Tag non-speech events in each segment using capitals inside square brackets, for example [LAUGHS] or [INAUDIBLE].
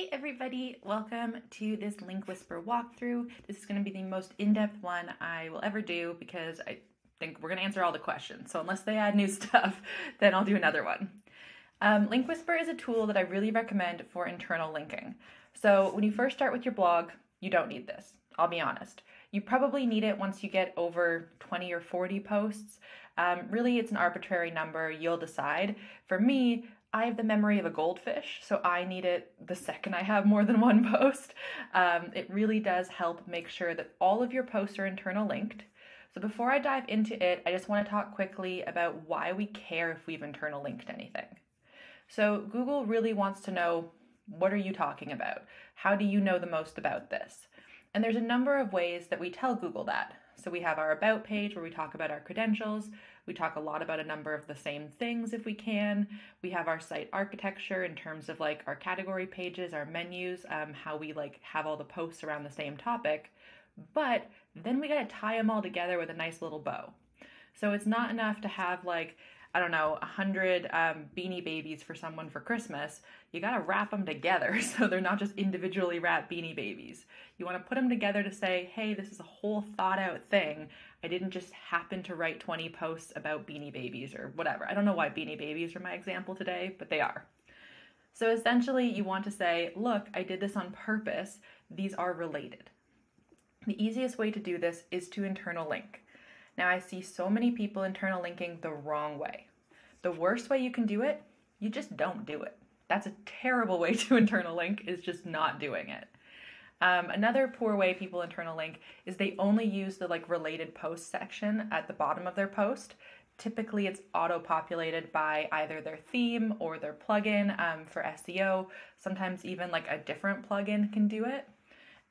Hey everybody, welcome to this Link Whisper walkthrough. This is going to be the most in-depth one I will ever do because I think we're going to answer all the questions. So unless they add new [LAUGHS] stuff, then I'll do another one. Um, Link Whisper is a tool that I really recommend for internal linking. So when you first start with your blog, you don't need this. I'll be honest. You probably need it once you get over 20 or 40 posts. Um, really, it's an arbitrary number. You'll decide. For me, I have the memory of a goldfish, so I need it the second I have more than one [LAUGHS] post. Um, it really does help make sure that all of your posts are internal linked. So before I dive into it, I just want to talk quickly about why we care if we've internal linked anything. So Google really wants to know what are you talking about? How do you know the most about this? And there's a number of ways that we tell Google that. So we have our About page where we talk about our credentials. We talk a lot about a number of the same things if we can. We have our site architecture in terms of like our category pages, our menus, um, how we like have all the posts around the same topic. But then we got to tie them all together with a nice little bow. So it's not enough to have like I don't know, a hundred um, beanie babies for someone for Christmas, you gotta wrap them together [LAUGHS] so they're not just individually wrapped beanie babies. You wanna put them together to say, hey, this is a whole thought out thing. I didn't just happen to write 20 posts about beanie babies or whatever. I don't know why beanie babies are my example today, but they are. So essentially, you want to say, look, I did this on purpose. These are related. The easiest way to do this is to internal link. Now, I see so many people internal linking the wrong way. The worst way you can do it, you just don't do it. That's a terrible way to [LAUGHS] internal link, is just not doing it. Um, another poor way people internal link is they only use the like related post section at the bottom of their post. Typically, it's auto populated by either their theme or their plugin um, for SEO. Sometimes, even like a different plugin can do it.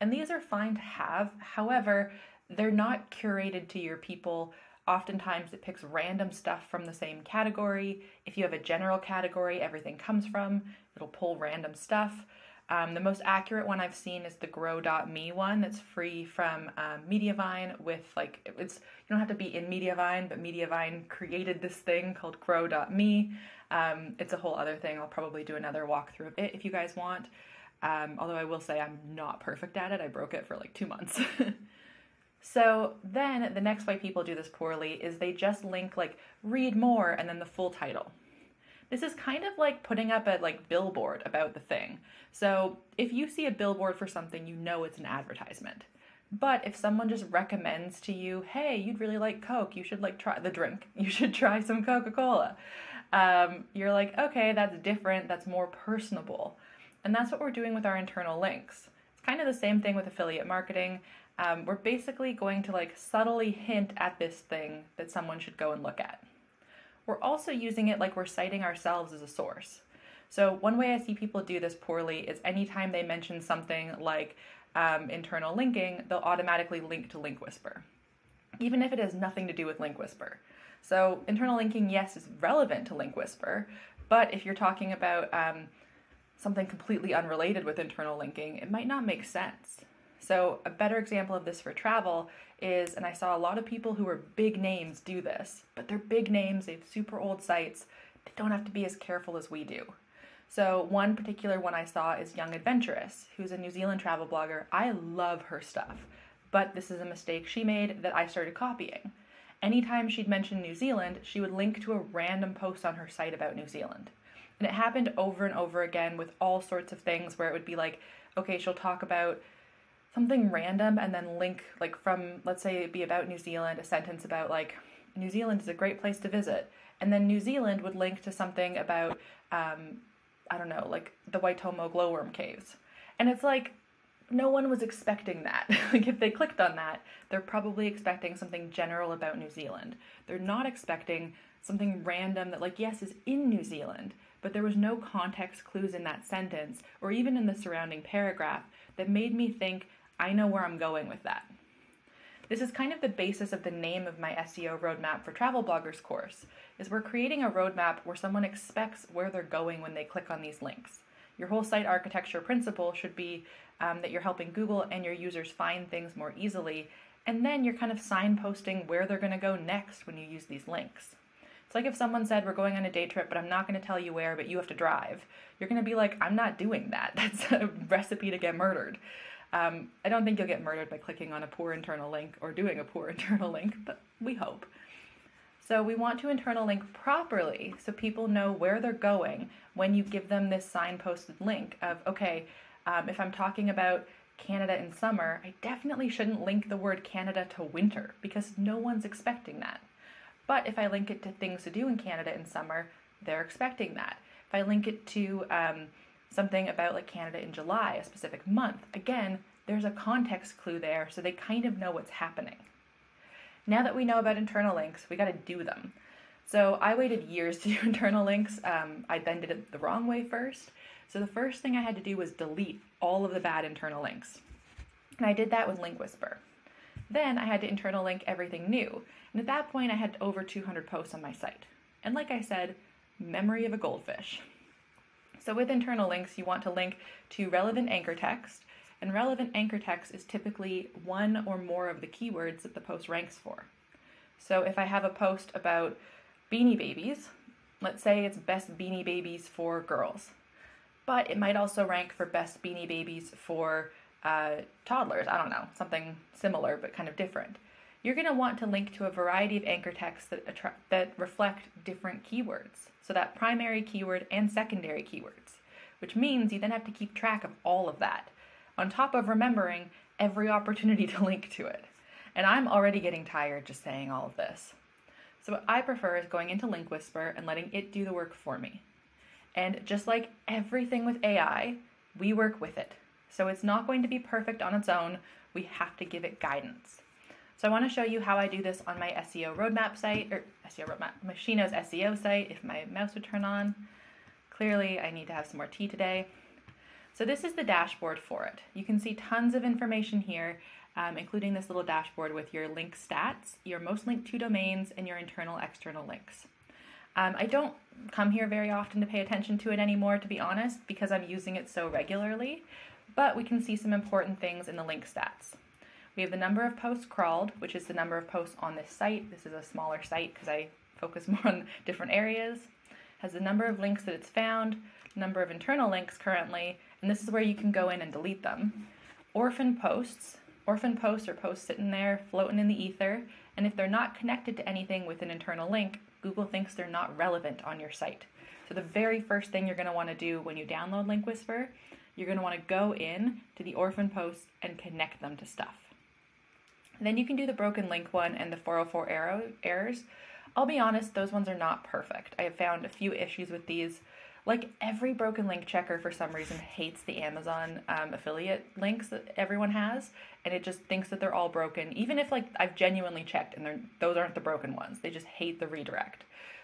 And these are fine to have. However, they're not curated to your people. Oftentimes, it picks random stuff from the same category. If you have a general category, everything comes from, it'll pull random stuff. Um, the most accurate one I've seen is the grow.me one that's free from um, Mediavine with like it's you don't have to be in Mediavine, but Mediavine created this thing called grow.me. Um, it's a whole other thing. I'll probably do another walkthrough of it if you guys want. Um, although I will say I'm not perfect at it. I broke it for like two months. [LAUGHS] So then the next way people do this poorly is they just link like read more and then the full title. This is kind of like putting up a like billboard about the thing. So if you see a billboard for something, you know it's an advertisement. But if someone just recommends to you, hey, you'd really like Coke, you should like try the drink, [LAUGHS] you should try some Coca Cola. Um, you're like, okay, that's different, that's more personable. And that's what we're doing with our internal links. It's kind of the same thing with affiliate marketing um, we're basically going to like subtly hint at this thing that someone should go and look at. We're also using it like we're citing ourselves as a source. So, one way I see people do this poorly is anytime they mention something like um, internal linking, they'll automatically link to Link Whisper, even if it has nothing to do with Link Whisper. So, internal linking, yes, is relevant to Link Whisper, but if you're talking about um, something completely unrelated with internal linking, it might not make sense. So, a better example of this for travel is, and I saw a lot of people who are big names do this, but they're big names, they have super old sites, they don't have to be as careful as we do. So, one particular one I saw is Young Adventuress, who's a New Zealand travel blogger. I love her stuff, but this is a mistake she made that I started copying. Anytime she'd mention New Zealand, she would link to a random post on her site about New Zealand. And it happened over and over again with all sorts of things where it would be like, okay, she'll talk about something random and then link like from let's say it be about New Zealand, a sentence about like New Zealand is a great place to visit, and then New Zealand would link to something about um, I don't know like the Waitomo glowworm caves, and it's like no one was expecting that. [LAUGHS] like if they clicked on that, they're probably expecting something general about New Zealand. They're not expecting something random that like yes is in New Zealand, but there was no context clues in that sentence or even in the surrounding paragraph that made me think I know where I'm going with that. This is kind of the basis of the name of my SEO roadmap for travel bloggers course. Is we're creating a roadmap where someone expects where they're going when they click on these links. Your whole site architecture principle should be um, that you're helping Google and your users find things more easily, and then you're kind of signposting where they're going to go next when you use these links. It's like if someone said, We're going on a day trip, but I'm not going to tell you where, but you have to drive. You're going to be like, I'm not doing that. [LAUGHS] That's a recipe to get murdered. Um, I don't think you'll get murdered by clicking on a poor internal link or doing a poor [LAUGHS] internal link, but we hope. So we want to internal link properly so people know where they're going when you give them this signposted link of, okay, um, if I'm talking about Canada in summer, I definitely shouldn't link the word Canada to winter because no one's expecting that. But if I link it to things to do in Canada in summer, they're expecting that. If I link it to um, something about like Canada in July, a specific month, again, there's a context clue there so they kind of know what's happening. Now that we know about internal links, we got to do them. So I waited years [LAUGHS] to do internal links. Um, I then did it the wrong way first. So the first thing I had to do was delete all of the bad internal links. And I did that with Link Whisper. Then I had to internal link everything new. And at that point, I had over 200 posts on my site. And like I said, memory of a goldfish. So with internal links, you want to link to relevant anchor text, and relevant anchor text is typically one or more of the keywords that the post ranks for. So if I have a post about beanie babies, let's say it's best beanie babies for girls, but it might also rank for best beanie babies for uh, toddlers. I don't know, something similar but kind of different. You're going to want to link to a variety of anchor texts that, that reflect different keywords. So that primary keyword and secondary keywords, which means you then have to keep track of all of that on top of remembering every opportunity [LAUGHS] to link to it. And I'm already getting tired just saying all of this. So, what I prefer is going into Link Whisper and letting it do the work for me. And just like everything with AI, we work with it. So, it's not going to be perfect on its own. We have to give it guidance. So, I want to show you how I do this on my SEO roadmap site, or SEO roadmap, my She Knows SEO site, if my mouse would turn on. Clearly, I need to have some more tea today. So this is the dashboard for it. You can see tons of information here, um, including this little dashboard with your link stats, your most linked to domains, and your internal external links. Um, I don't come here very often to pay attention to it anymore, to be honest, because I'm using it so regularly, but we can see some important things in the link stats. We have the number of posts crawled, which is the number of posts on this site. This is a smaller site because I focus [LAUGHS] more on different areas. Has the number of links that it's found, number of internal links currently, and this is where you can go in and delete them. Orphan posts. Orphan posts are posts sitting there floating in the ether, and if they're not connected to anything with an internal link, Google thinks they're not relevant on your site. So the very first thing you're going to want to do when you download Link Whisper, you're going to want to go in to the orphan posts and connect them to stuff. And then you can do the broken link one and the 404 arrow errors. I'll be honest, those ones are not perfect. I have found a few issues with these like every broken link checker for some reason hates the Amazon um, affiliate links that everyone has, and it just thinks that they're all broken. Even if like I've genuinely checked and those aren't the broken ones, they just hate the redirect.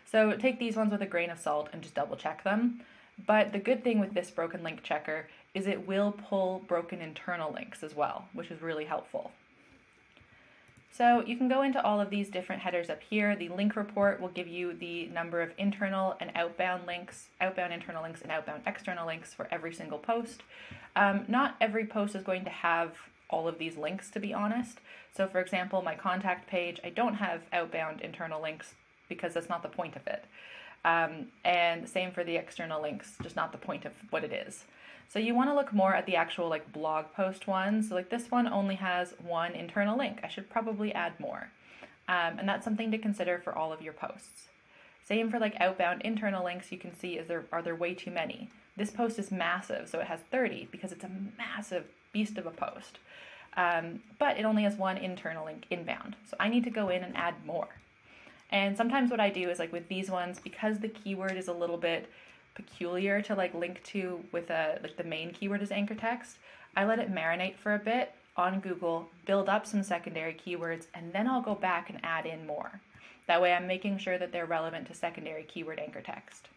So take these ones with a grain of salt and just double check them. But the good thing with this broken link checker is it will pull broken internal links as well, which is really helpful. So you can go into all of these different headers up here. The link report will give you the number of internal and outbound links, outbound internal links and outbound external links for every single post. Um, not every post is going to have all of these links to be honest. So for example, my contact page, I don't have outbound internal links because that's not the point of it. Um, and same for the external links, just not the point of what it is. So you want to look more at the actual like blog post ones. So like this one only has one internal link. I should probably add more. Um, and that's something to consider for all of your posts. Same for like outbound internal links, you can see is there are there way too many. This post is massive, so it has 30 because it's a massive beast of a post. Um, but it only has one internal link inbound. So I need to go in and add more. And sometimes what I do is like with these ones, because the keyword is a little bit peculiar to like link to with a like the main keyword is anchor text, I let it marinate for a bit on Google, build up some secondary keywords, and then I'll go back and add in more. That way I'm making sure that they're relevant to secondary keyword anchor text.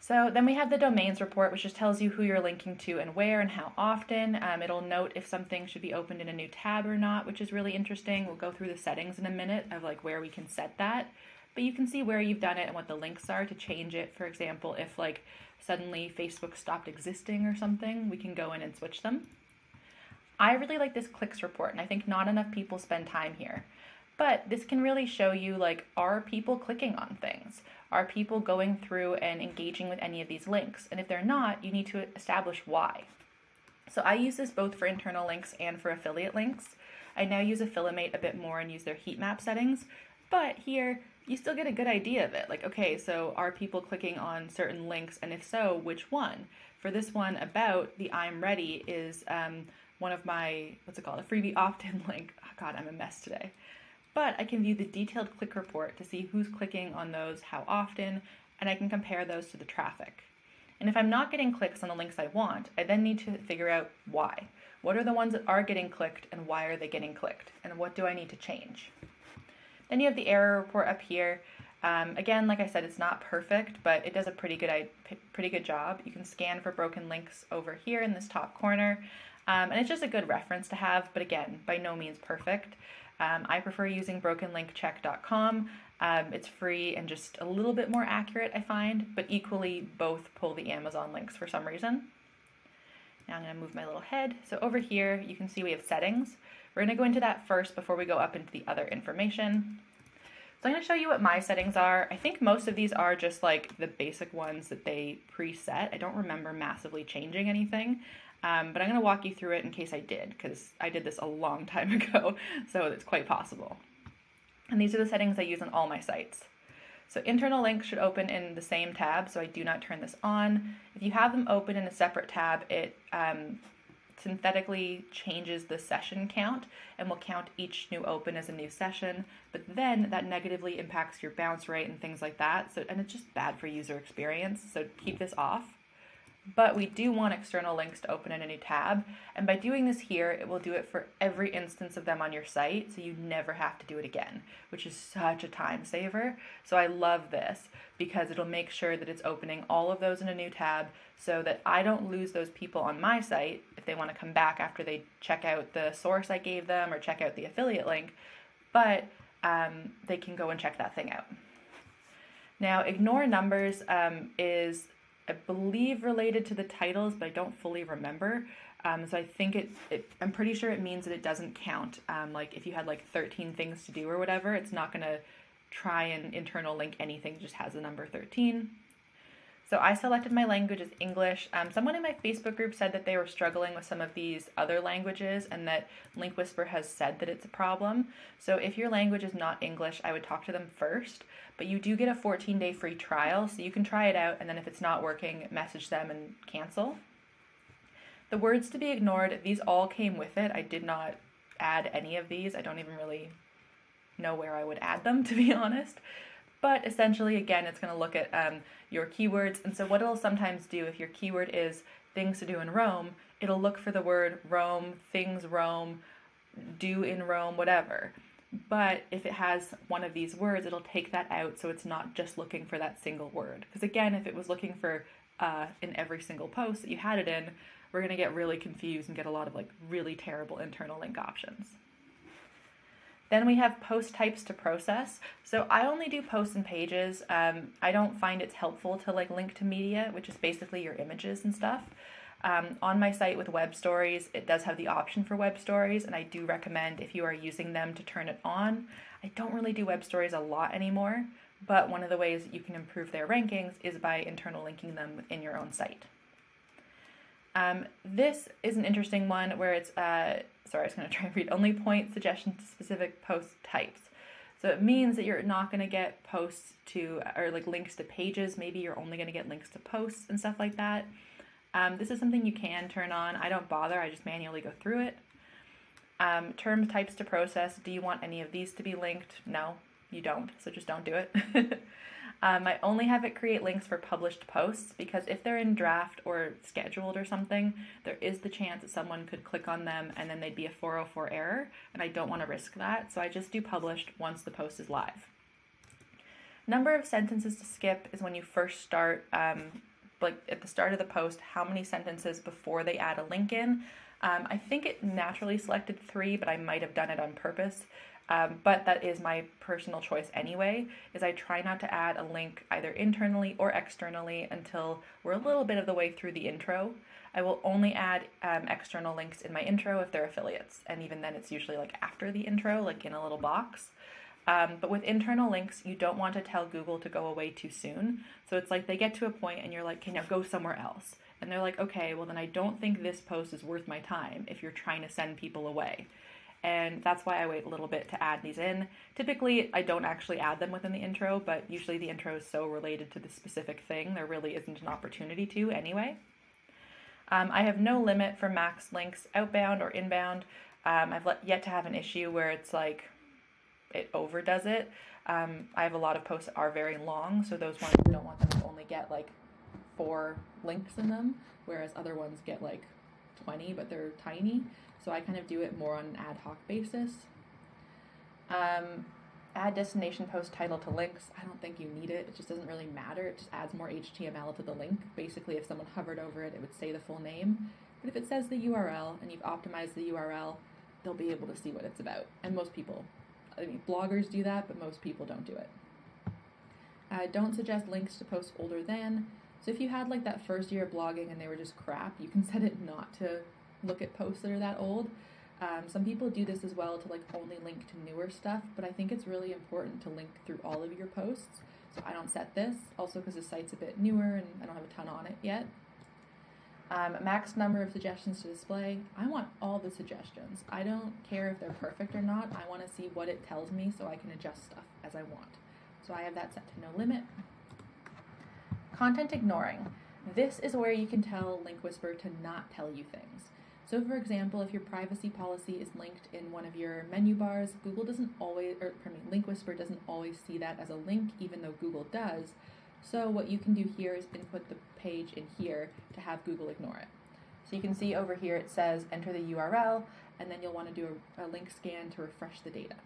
So then we have the domains report, which just tells you who you're linking to and where and how often. Um, it'll note if something should be opened in a new tab or not, which is really interesting. We'll go through the settings in a minute of like where we can set that but you can see where you've done it and what the links are to change it. For example, if like suddenly Facebook stopped existing or something, we can go in and switch them. I really like this clicks report, and I think not enough people spend time here. But this can really show you like, are people clicking on things? Are people going through and engaging with any of these links? And if they're not, you need to establish why. So I use this both for internal links and for affiliate links. I now use Affilimate a bit more and use their heat map settings, but here you still get a good idea of it. Like, okay, so are people clicking on certain links, and if so, which one? For this one about the I'm ready is um, one of my, what's it called, a freebie [LAUGHS] opt in link. Oh, God, I'm a mess today. But I can view the detailed click report to see who's clicking on those, how often, and I can compare those to the traffic. And if I'm not getting clicks on the links I want, I then need to figure out why. What are the ones that are getting clicked and why are they getting clicked? And what do I need to change? Then you have the error report up here. Um, again, like I said, it's not perfect, but it does a pretty good, pretty good job. You can scan for broken links over here in this top corner. Um, and it's just a good reference to have, but again, by no means perfect. Um, I prefer using brokenlinkcheck.com. Um, it's free and just a little bit more accurate, I find, but equally both pull the Amazon links for some reason. Now I'm going to move my little head. So over here, you can see we have settings. We're to go into that first before we go up into the other information. So I'm to show you what my settings are. I think most of these are just like the basic ones that they preset. I don't remember massively changing anything. Um, but I'm to walk you through it in case I did, because I did this a long [LAUGHS] time ago, so it's quite possible. And these are the settings I use on all my sites. So internal links should open in the same tab, so I do not turn this on. If you have them open in a separate tab, it um, synthetically changes the session count and will count each new open as a new session, but then that negatively impacts your bounce rate and things like that. So and it's just bad for user experience. So keep this off but we do want external links to open in a new tab. And by doing this here, it will do it for every instance of them on your site, so you never have to do it again, which is such a time saver. So I love this because it'll make sure that it's opening all of those in a new tab so that I don't lose those people on my site if they want to come back after they check out the source I gave them or check out the affiliate link, but um, they can go and check that thing out. Now, ignore numbers um, is I believe related to the titles, but I don't fully remember. Um, so I think it, it, I'm pretty sure it means that it doesn't count. Um, like if you had like 13 things to do or whatever, it's not going to try and internal link anything, just has the number 13. So I selected my language as English. Um, someone in my Facebook group said that they were struggling with some of these other languages and that Link Whisper has said that it's a problem. So if your language is not English, I would talk to them first. But you do get a 14 day free trial, so you can try it out and then if it's not working, message them and cancel. The words to be ignored, these all came with it. I did not add any of these. I don't even really know where I would add them, [LAUGHS] to be honest. But essentially, again, it's going to look at um, your keywords. And so, what it'll sometimes do if your keyword is things to do in Rome, it'll look for the word Rome, things Rome, do in Rome, whatever. But if it has one of these words, it'll take that out so it's not just looking for that single word. Because again, if it was looking for uh, in every single post that you had it in, we're going to get really confused and get a lot of like really terrible internal link options. Then we have post types to process. So I only do posts and pages. Um, I don't find it's helpful to like link to media, which is basically your images and stuff. Um, on my site with web stories, it does have the option for web stories, and I do recommend if you are using them to turn it on. I don't really do web stories a lot anymore, but one of the ways that you can improve their rankings is by internal linking them within your own site. Um, this is an interesting one where it's, uh, sorry, I was going to try and read only point suggestions to specific post types. So it means that you're not going to get posts to, or like links to pages. Maybe you're only going to get links to posts and stuff like that. Um, this is something you can turn on. I don't bother, I just manually go through it. Um, term types to process. Do you want any of these to be linked? No, you don't, so just don't do it. [LAUGHS] Um, I only have it create links for published posts because if they're in draft or scheduled or something, there is the chance that someone could click on them and then they'd be a 404 error, and I don't want to risk that, so I just do published once the post is live. Number of sentences to skip is when you first start, um, like at the start of the post, how many sentences before they add a link in. Um, I think it naturally selected three, but I might have done it on purpose. Um, but that is my personal choice anyway is i try not to add a link either internally or externally until we're a little bit of the way through the intro i will only add um, external links in my intro if they're affiliates and even then it's usually like after the intro like in a little box Um, but with internal links, you don't want to tell Google to go away too soon. So it's like they get to a point and you're like, okay, now go somewhere else. And they're like, okay, well, then I don't think this post is worth my time if you're trying to send people away. And that's why I wait a little bit to add these in. Typically, I don't actually add them within the intro, but usually the intro is so related to the specific thing, there really isn't an opportunity to anyway. Um, I have no limit for max links outbound or inbound. Um, I've yet to have an issue where it's like it overdoes it. Um, I have a lot of posts that are very long, so those ones I don't want them to only get like four links in them, whereas other ones get like 20, but they're tiny. So I kind of do it more on an ad hoc basis. Um, add destination post title to links. I don't think you need it. It just doesn't really matter. It just adds more HTML to the link. Basically, if someone hovered over it, it would say the full name. But if it says the URL and you've optimized the URL, they'll be able to see what it's about. And most people, I mean, bloggers do that, but most people don't do it. Uh, don't suggest links to posts older than. So if you had like that first year of blogging and they were just crap, you can set it not to look at posts that are that old. Um, some people do this as well to like only link to newer stuff, but I think it's really important to link through all of your posts. So I don't set this, also because the site's a bit newer and I don't have a ton on it yet. Um, max number of suggestions to display. I want all the suggestions. I don't care if they're perfect or not. I want to see what it tells me so I can adjust stuff as I want. So I have that set to no limit. Content ignoring. This is where you can tell Link Whisper to not tell you things. So for example, if your privacy policy is linked in one of your menu bars, Google doesn't always, or pardon me, Link Whisper doesn't always see that as a link, even though Google does. So what you can do here is input the page in here to have Google ignore it. So you can see over here it says enter the URL, and then you'll want to do a, a link scan to refresh the data.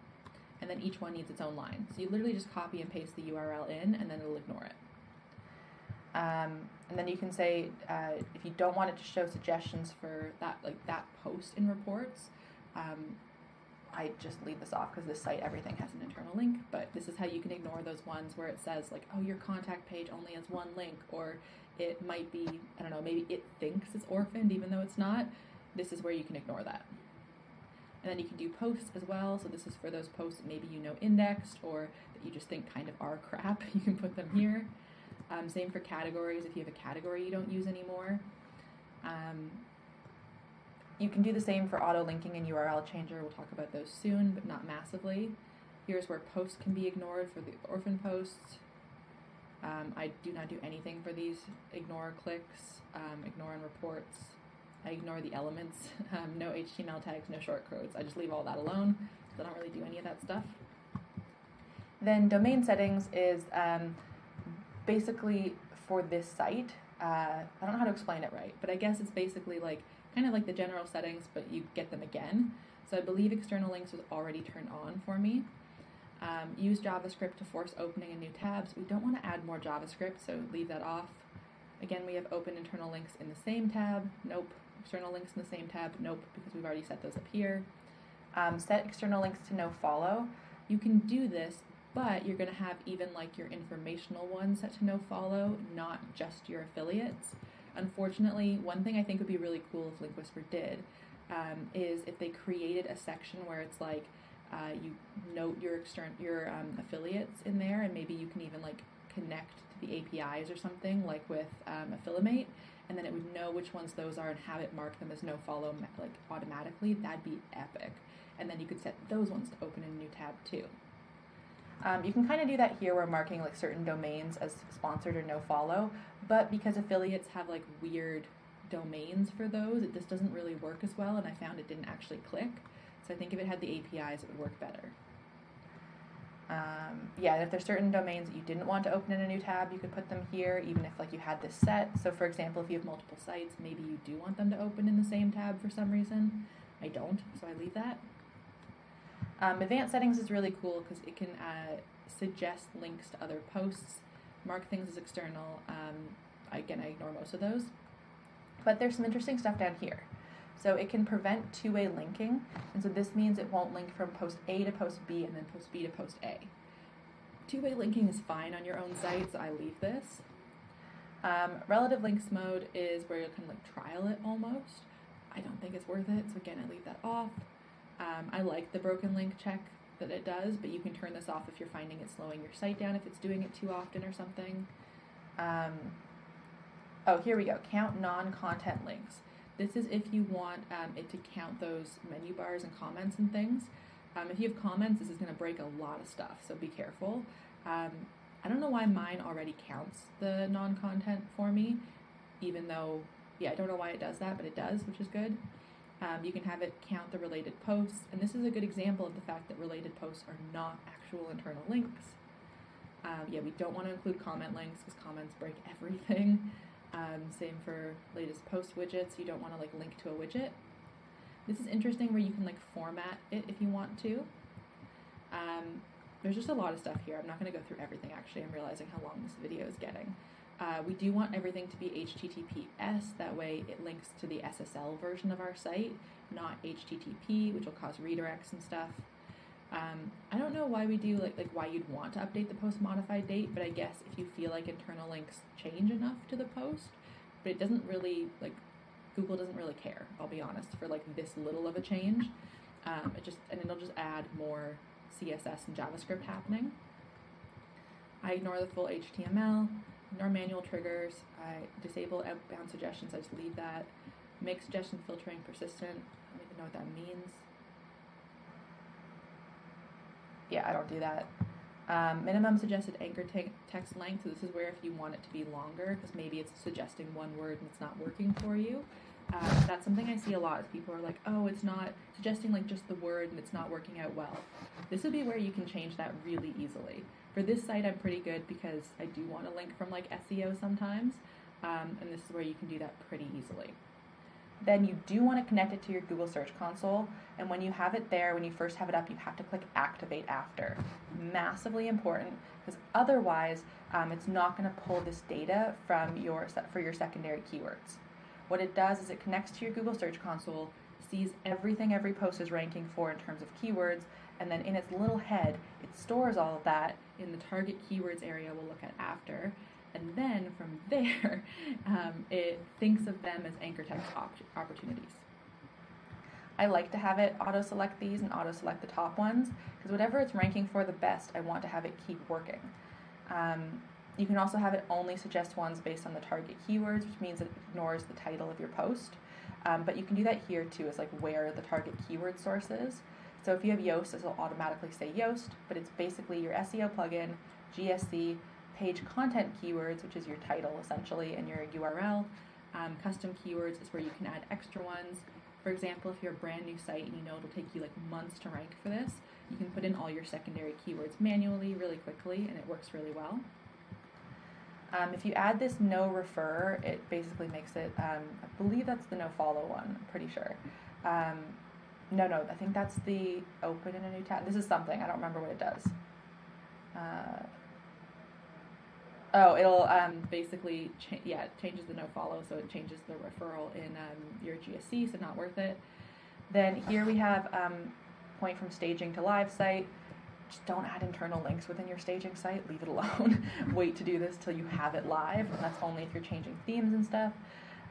And then each one needs its own line. So you literally just copy and paste the URL in, and then it'll ignore it. Um, and then you can say uh, if you don't want it to show suggestions for that like that post in reports, um, I just leave this off because this site everything has an internal link. But this is how you can ignore those ones where it says like, oh, your contact page only has one link, or it might be I don't know maybe it thinks it's orphaned even though it's not. This is where you can ignore that. And then you can do posts as well. So this is for those posts maybe you know indexed or that you just think kind of are crap. [LAUGHS] You can put them here. Um, same for categories if you have a category you don't use anymore. Um, you can do the same for auto linking and URL changer. We'll talk about those soon, but not massively. Here's where posts can be ignored for the orphan posts. Um, I do not do anything for these. Ignore clicks, um, ignore in reports. I ignore the elements. [LAUGHS] Um, no HTML tags, no short codes. I just leave all that alone. So I don't really do any of that stuff. Then domain settings is um, basically for this site, uh, I don't know how to explain it right, but I guess it's basically like kind of like the general settings, but you get them again. So I believe external links was already turned on for me. Um, use JavaScript to force opening in new tabs. We don't want to add more JavaScript, so leave that off. Again, we have open internal links in the same tab. Nope. External links in the same tab. Nope, because we've already set those up here. Um, set external links to no follow. You can do this but you're going to have even like your informational ones set to no follow, not just your affiliates. Unfortunately, one thing I think would be really cool if Link Whisper did um, is if they created a section where it's like uh, you note your external your um, affiliates in there, and maybe you can even like connect to the APIs or something like with um, Affilimate, and then it would know which ones those are and have it mark them as no follow like automatically. That'd be epic. And then you could set those ones to open in a new tab too. Um, you can kind of do that here where marking like certain domains as sponsored or no follow, but because affiliates have like weird domains for those, it just doesn't really work as well, and I found it didn't actually click. So I think if it had the APIs, it would work better. Um, yeah, if there's certain domains that you didn't want to open in a new tab, you could put them here, even if like you had this set. So for example, if you have multiple sites, maybe you do want them to open in the same tab for some reason. I don't, so I leave that. Um, advanced settings is really cool because it can uh, suggest links to other posts, mark things as external. Um, again, I ignore most of those. But there's some interesting stuff down here. So it can prevent two-way linking, and so this means it won't link from post A to post B and then post B to post A. Two-way linking is fine on your own site, so I leave this. Um, relative links mode is where you can like trial it almost. I don't think it's worth it, so again, I leave that off. Um, I like the broken link check that it does, but you can turn this off if you're finding it slowing your site down if it's doing it too often or something. Um, oh, here we go. Count non-content links. This is if you want um, it to count those menu bars and comments and things. Um, if you have comments, this is going to break a lot of stuff, so be careful. Um, I don't know why mine already counts the non-content for me, even though, yeah, I don't know why it does that, but it does, which is good. Um, you can have it count the related posts, and this is a good example of the fact that related posts are not actual internal links. Um, yeah, we don't want to include comment links because comments break [LAUGHS] everything. Um, same for latest post widgets. You don't want to like link to a widget. This is interesting where you can like format it if you want to. Um, there's just a lot of stuff here. I'm not going to go through everything actually. I'm realizing how long this video is getting. Uh, we do want everything to be HTTPS, that way it links to the SSL version of our site, not HTTP, which will cause redirects and stuff. Um, I don't know why we do like like why you'd want to update the post modified date, but I guess if you feel like internal links change enough to the post, but it doesn't really like Google doesn't really care. I'll be honest for like this little of a change. Um, it just and it'll just add more CSS and JavaScript happening. I ignore the full HTML, ignore manual triggers, I disable outbound suggestions, I just leave that. Make suggestion filtering persistent. I don't even know what that means. Yeah, I don't do that. Um, minimum suggested anchor te- text length. So this is where if you want it to be longer, because maybe it's suggesting one word and it's not working for you. Uh, that's something I see a lot. Is people are like, oh, it's not suggesting like just the word and it's not working out well. This would be where you can change that really easily. For this site, I'm pretty good because I do want to link from like SEO sometimes, um, and this is where you can do that pretty easily then you do want to connect it to your Google Search Console. And when you have it there, when you first have it up, you have to click Activate after. Massively important because otherwise, um, it's not going to pull this data from your for your secondary keywords. What it does is it connects to your Google Search Console, sees everything every post is ranking for in terms of keywords, and then in its little head, it stores all of that in the target keywords area we'll look at after and then from [LAUGHS] there, um, it thinks of them as anchor text op- opportunities. I like to have it auto select these and auto select the top ones because whatever it's ranking for the best, I want to have it keep working. Um, you can also have it only suggest ones based on the target keywords, which means it ignores the title of your post. Um, but you can do that here too, is like where the target keyword source is. So if you have Yoast, this will automatically say Yoast, but it's basically your SEO plugin, GSC, page content keywords, which is your title essentially, and your URL. Um, custom keywords is where you can add extra ones. For example, if you're a brand new site and you know it'll take you like months to rank for this, you can put in all your secondary keywords manually really quickly and it works really well. Um, if you add this no refer, it basically makes it, um, I believe that's the no follow one, I'm pretty sure. No, no, I think that's the open in a new tab. This is something, I don't remember what it does. Uh, Oh, it'll um, basically cha- yeah it changes the no follow, so it changes the referral in um, your GSC, so not worth it. Then here we have um, point from staging to live site. Just don't add internal links within your staging site. Leave it alone. [LAUGHS] Wait to do this till you have it live, and that's only if you're changing themes and stuff.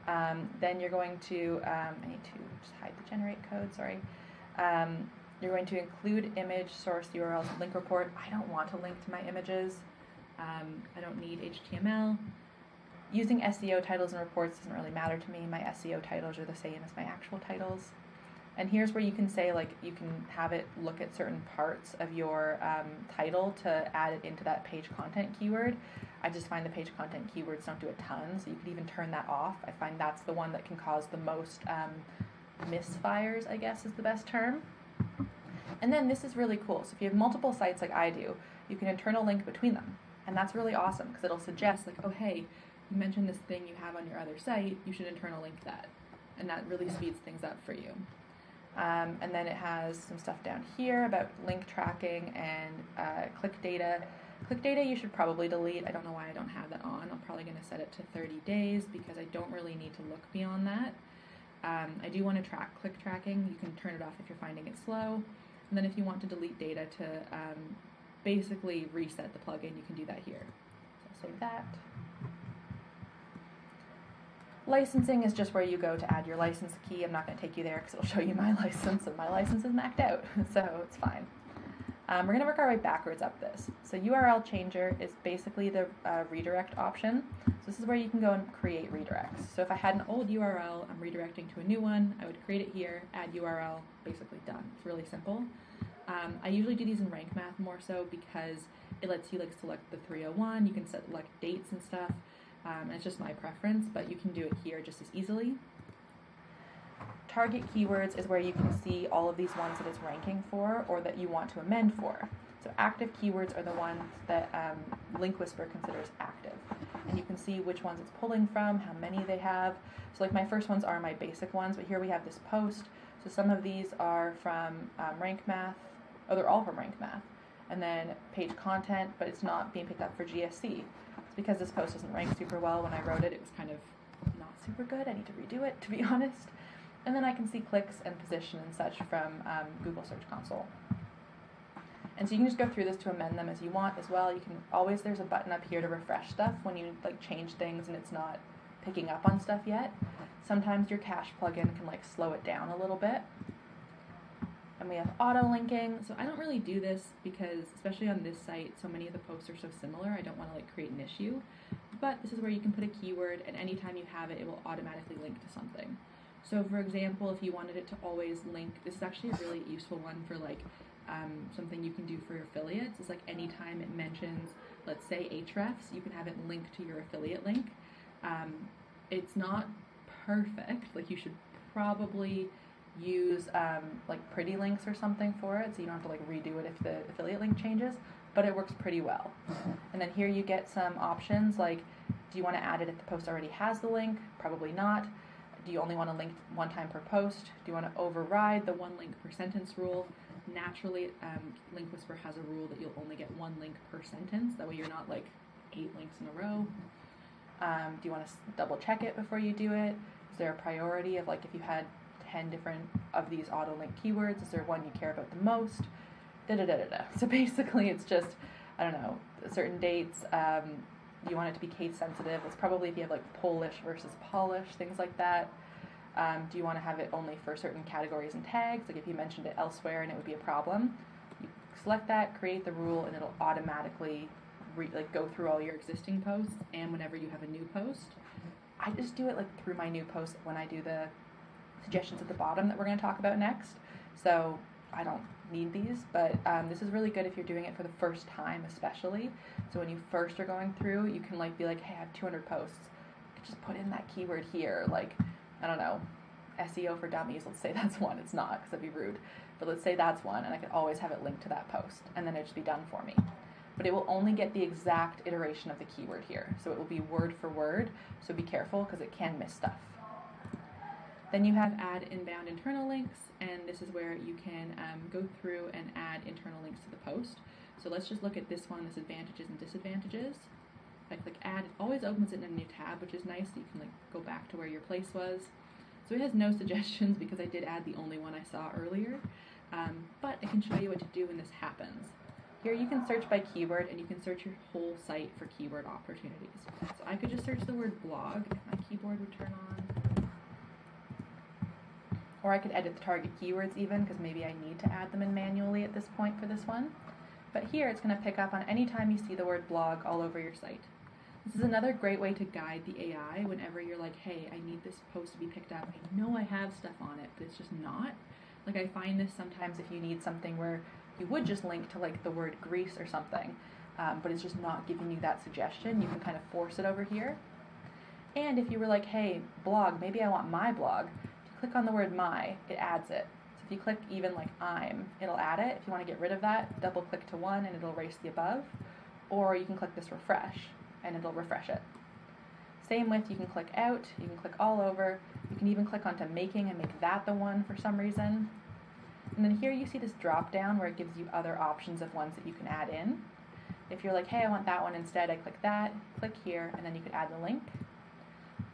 Um, then you're going to um, I need to just hide the generate code. Sorry. Um, you're going to include image source URLs link report. I don't want to link to my images. Um, I don't need HTML. Using SEO titles and reports doesn't really matter to me. My SEO titles are the same as my actual titles. And here's where you can say, like, you can have it look at certain parts of your um, title to add it into that page content keyword. I just find the page content keywords don't do a ton, so you could even turn that off. I find that's the one that can cause the most um, misfires, I guess is the best term. And then this is really cool. So if you have multiple sites like I do, you can internal link between them. And that's really awesome because it'll suggest, like, oh, hey, you mentioned this thing you have on your other site, you should internal link that. And that really speeds things up for you. Um, and then it has some stuff down here about link tracking and uh, click data. Click data you should probably delete. I don't know why I don't have that on. I'm probably going to set it to 30 days because I don't really need to look beyond that. Um, I do want to track click tracking. You can turn it off if you're finding it slow. And then if you want to delete data to um, basically reset the plugin, you can do that here. So save that. Licensing is just where you go to add your license key. I'm not going to take you there because it'll show you my [LAUGHS] license, and my license is maxed out, [LAUGHS] so it's fine. Um, we're going to work our way backwards up this. So URL changer is basically the uh, redirect option. So this is where you can go and create redirects. So if I had an old URL, I'm redirecting to a new one, I would create it here, add URL, basically done. It's really simple. Um, I usually do these in rank math more so because it lets you like select the 301, you can select dates and stuff, um, it's just my preference, but you can do it here just as easily. Target keywords is where you can see all of these ones that it's ranking for or that you want to amend for. So active keywords are the ones that um, Link Whisper considers active. And you can see which ones it's pulling from, how many they have. So like my first ones are my basic ones, but here we have this post. So some of these are from um, Rank Math. Oh, they're all from Rank Math. And then page content, but it's not being picked up for GSC. Because this post doesn't rank super well. When I wrote it, it was kind of not super good. I need to redo it, to be [LAUGHS] honest. And then I can see clicks and position and such from um, Google Search Console. And so you can just go through this to amend them as you want as well. You can always, there's a button up here to refresh stuff when you like change things and it's not picking up on stuff yet. Sometimes your cache plugin can like slow it down a little bit. And we have auto linking. So I don't really do this because, especially on this site, so many of the posts are so similar. I don't want to like create an issue. But this is where you can put a keyword, and anytime you have it, it will automatically link to something. So for example, if you wanted it to always link, this is actually a really useful one for like um, something you can do for your affiliates. It's like anytime it mentions, let's say Ahrefs, you can have it linked to your affiliate link. Um, it's not perfect. Like you should probably use um, like pretty links or something for it, so you don't have to like redo it if the affiliate link changes. But it works pretty well. And then here you get some options like, do you want to add it if the post already has the link? Probably not. Do you only want to link one time per post? Do you want to override the one link per sentence rule? Naturally, um, Link Whisper has a rule that you'll only get one link per sentence. That way, you're not like eight links in a row. Um, do you want to double check it before you do it? Is there a priority of like if you had 10 different of these auto link keywords, is there one you care about the most? Da da da da da. [LAUGHS] So basically, it's just, I don't know, certain dates. Um, you want it to be case sensitive. It's probably if you have like Polish versus Polish, things like that. Um, do you want to have it only for certain categories and tags? Like if you mentioned it elsewhere and it would be a problem, you select that, create the rule, and it'll automatically re- like go through all your existing posts and whenever you have a new post. I just do it like through my new post when I do the suggestions at the bottom that we're going to talk about next. So I don't need these, but um, this is really good if you're doing it for the first time, especially. So when you first are going through, you can like be like, hey, I have 200 posts. just put in that keyword here, like I don't know, SEO for dummies. Let's say [LAUGHS] that's one. It's not because that'd be rude, but let's say that's one, and I could always have it linked to that post, and then it'd just be done for me. But it will only get the exact iteration of the keyword here, so it will be word for word. So be careful because it can miss stuff. Then you have add inbound internal links, and this is where you can um, go through and add internal links to the post. So let's just look at this one, this advantages and disadvantages. If I click add, it always opens it in a new tab, which is nice, you can like go back to where your place was. So it has no [LAUGHS] suggestions because I did add the only one I saw earlier, um, but I can show you what to do when this happens. Here you can search by keyword and you can search your whole site for keyword opportunities. So I could just search the word blog my keyboard would turn on. Or I could edit the target keywords even because maybe I need to add them in manually at this point for this one. But here it's going to pick up on any time you see the word blog all over your site. This is another great way to guide the AI whenever you're like, hey, I need this post to be picked up. I know I have stuff on it, but it's just not. Like I find this sometimes if you need something where you would just link to like the word Greece or something, um, but it's just not giving you that suggestion, you can kind of force it over here. And if you were like, hey, blog, maybe I want my blog, click on the word my, it adds it. So if you click even like I'm, it'll add it. If you want to get rid of that, double click to one and it'll erase the above. Or you can click this refresh and it'll refresh it. Same with, you can click out, you can click all over, you can even click onto making and make that the one for some reason. And then here you see this drop down where it gives you other options of ones that you can add in. If you're like, hey, I want that one instead, I click that, click here, and then you could add the link.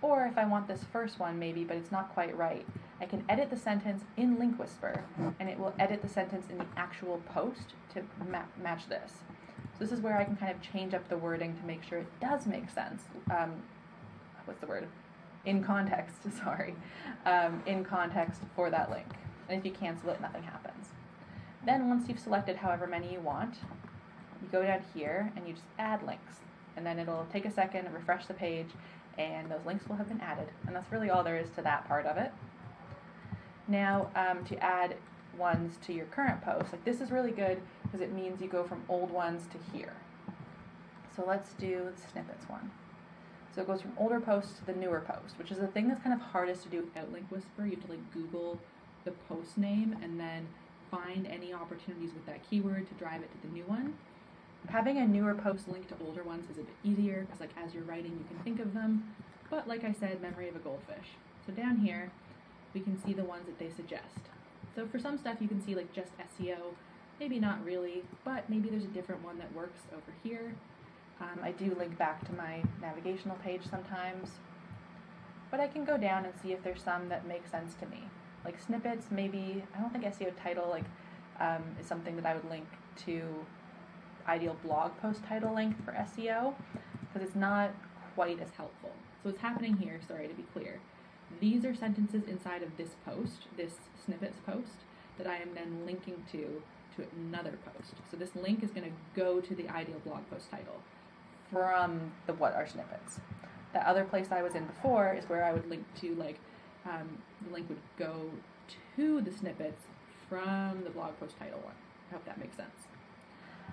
Or if I want this first one maybe, but it's not quite right, I can edit the sentence in Link Whisper, and it will edit the sentence in the actual post to ma match this. So this is where I can kind of change up the wording to make sure it does make sense. Um, what's the word? In context, [LAUGHS] sorry. Um, in context for that link. And if you cancel it, nothing happens. Then once you've selected however many you want, you go down here and you just add links. And then it'll take a second, refresh the page, and those links will have been added. And that's really all there is to that part of it. Now, um, to add ones to your current post, like this is really good because it means you go from old ones to here. So let's do the snippets one. So it goes from older posts to the newer post, which is the thing that's kind of hardest to do without Link Whisper. You have to like Google the post name and then find any opportunities with that keyword to drive it to the new one. Having a newer post linked to older ones is a bit easier because like as you're writing you can think of them. But like I said, memory of a goldfish. So down here we can see the ones that they suggest. So for some stuff you can see like just SEO, maybe not really, but maybe there's a different one that works over here. Um, I do link back to my navigational page sometimes, but I can go down and see if there's some that make sense to me. Like snippets, maybe, I don't think SEO title like um, is something that I would link to ideal blog post title length for SEO because it's not quite as helpful. So what's happening here, sorry to be clear, these are sentences inside of this post, this snippets post, that I am then linking to to another post. So this link is going to go to the ideal blog post title from the what are snippets. The other place I was in before is where I would link to like um, the link would go to the snippets from the blog post title one. I hope that makes sense.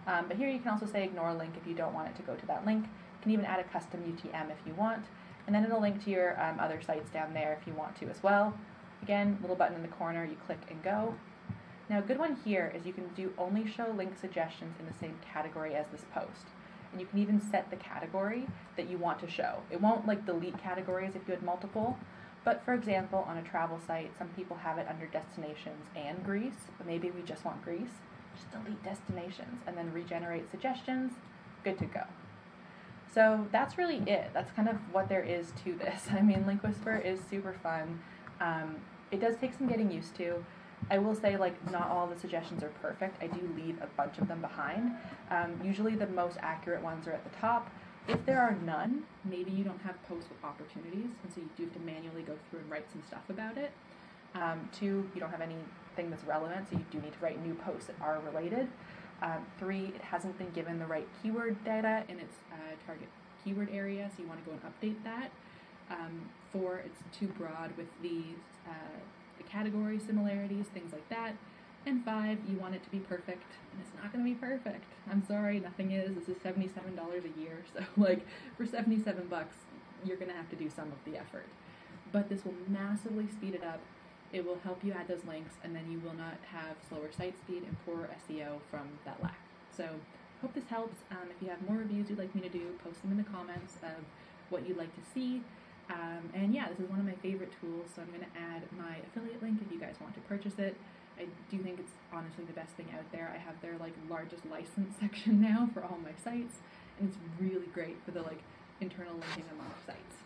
Um, but here you can also say ignore link if you don't want it to go to that link. You can even add a custom UTM if you want, and then it'll link to your um, other sites down there if you want to as well. Again, little button in the corner, you click and go. Now a good one here is you can do only show link suggestions in the same category as this post and you can even set the category that you want to show. It won't like delete categories if you had multiple, but for example, on a travel site, some people have it under destinations and Greece, but maybe we just want Greece. Just delete destinations and then regenerate suggestions. Good to go. So that's really it. That's kind of what there is to this. [LAUGHS] I mean, Link Whisper is super fun. Um, it does take some getting used to. I will say, like, not all the suggestions are perfect. I do leave a bunch of them behind. Um, usually, the most accurate ones are at the top. If there are none, maybe you don't have posts with opportunities, and so you do have to manually go through and write some stuff about it. Um, two, you don't have anything that's relevant, so you do need to write new posts that are related. Um, three, it hasn't been given the right keyword data in its uh, target keyword area, so you want to go and update that. Um, four, it's too broad with the uh, the category similarities, things like that. And five, you want it to be perfect, and it's not going to be perfect. I'm sorry, nothing is. This is $77 a year, [LAUGHS] so like for 77 bucks, you're going to have to do some of the effort. But this will massively speed it up. It will help you add those links, and then you will not have slower site speed and poor SEO from that lack. So hope this helps. Um, if you have more reviews you'd like me to do, post them in the comments of what you'd like to see. Um, and yeah, this is one of my favorite tools, so I'm going to add my affiliate link if you guys want to purchase it. I do think it's honestly the best thing out there. I have their like largest license [LAUGHS] section now for all my sites, and it's really great for the like internal linking among sites.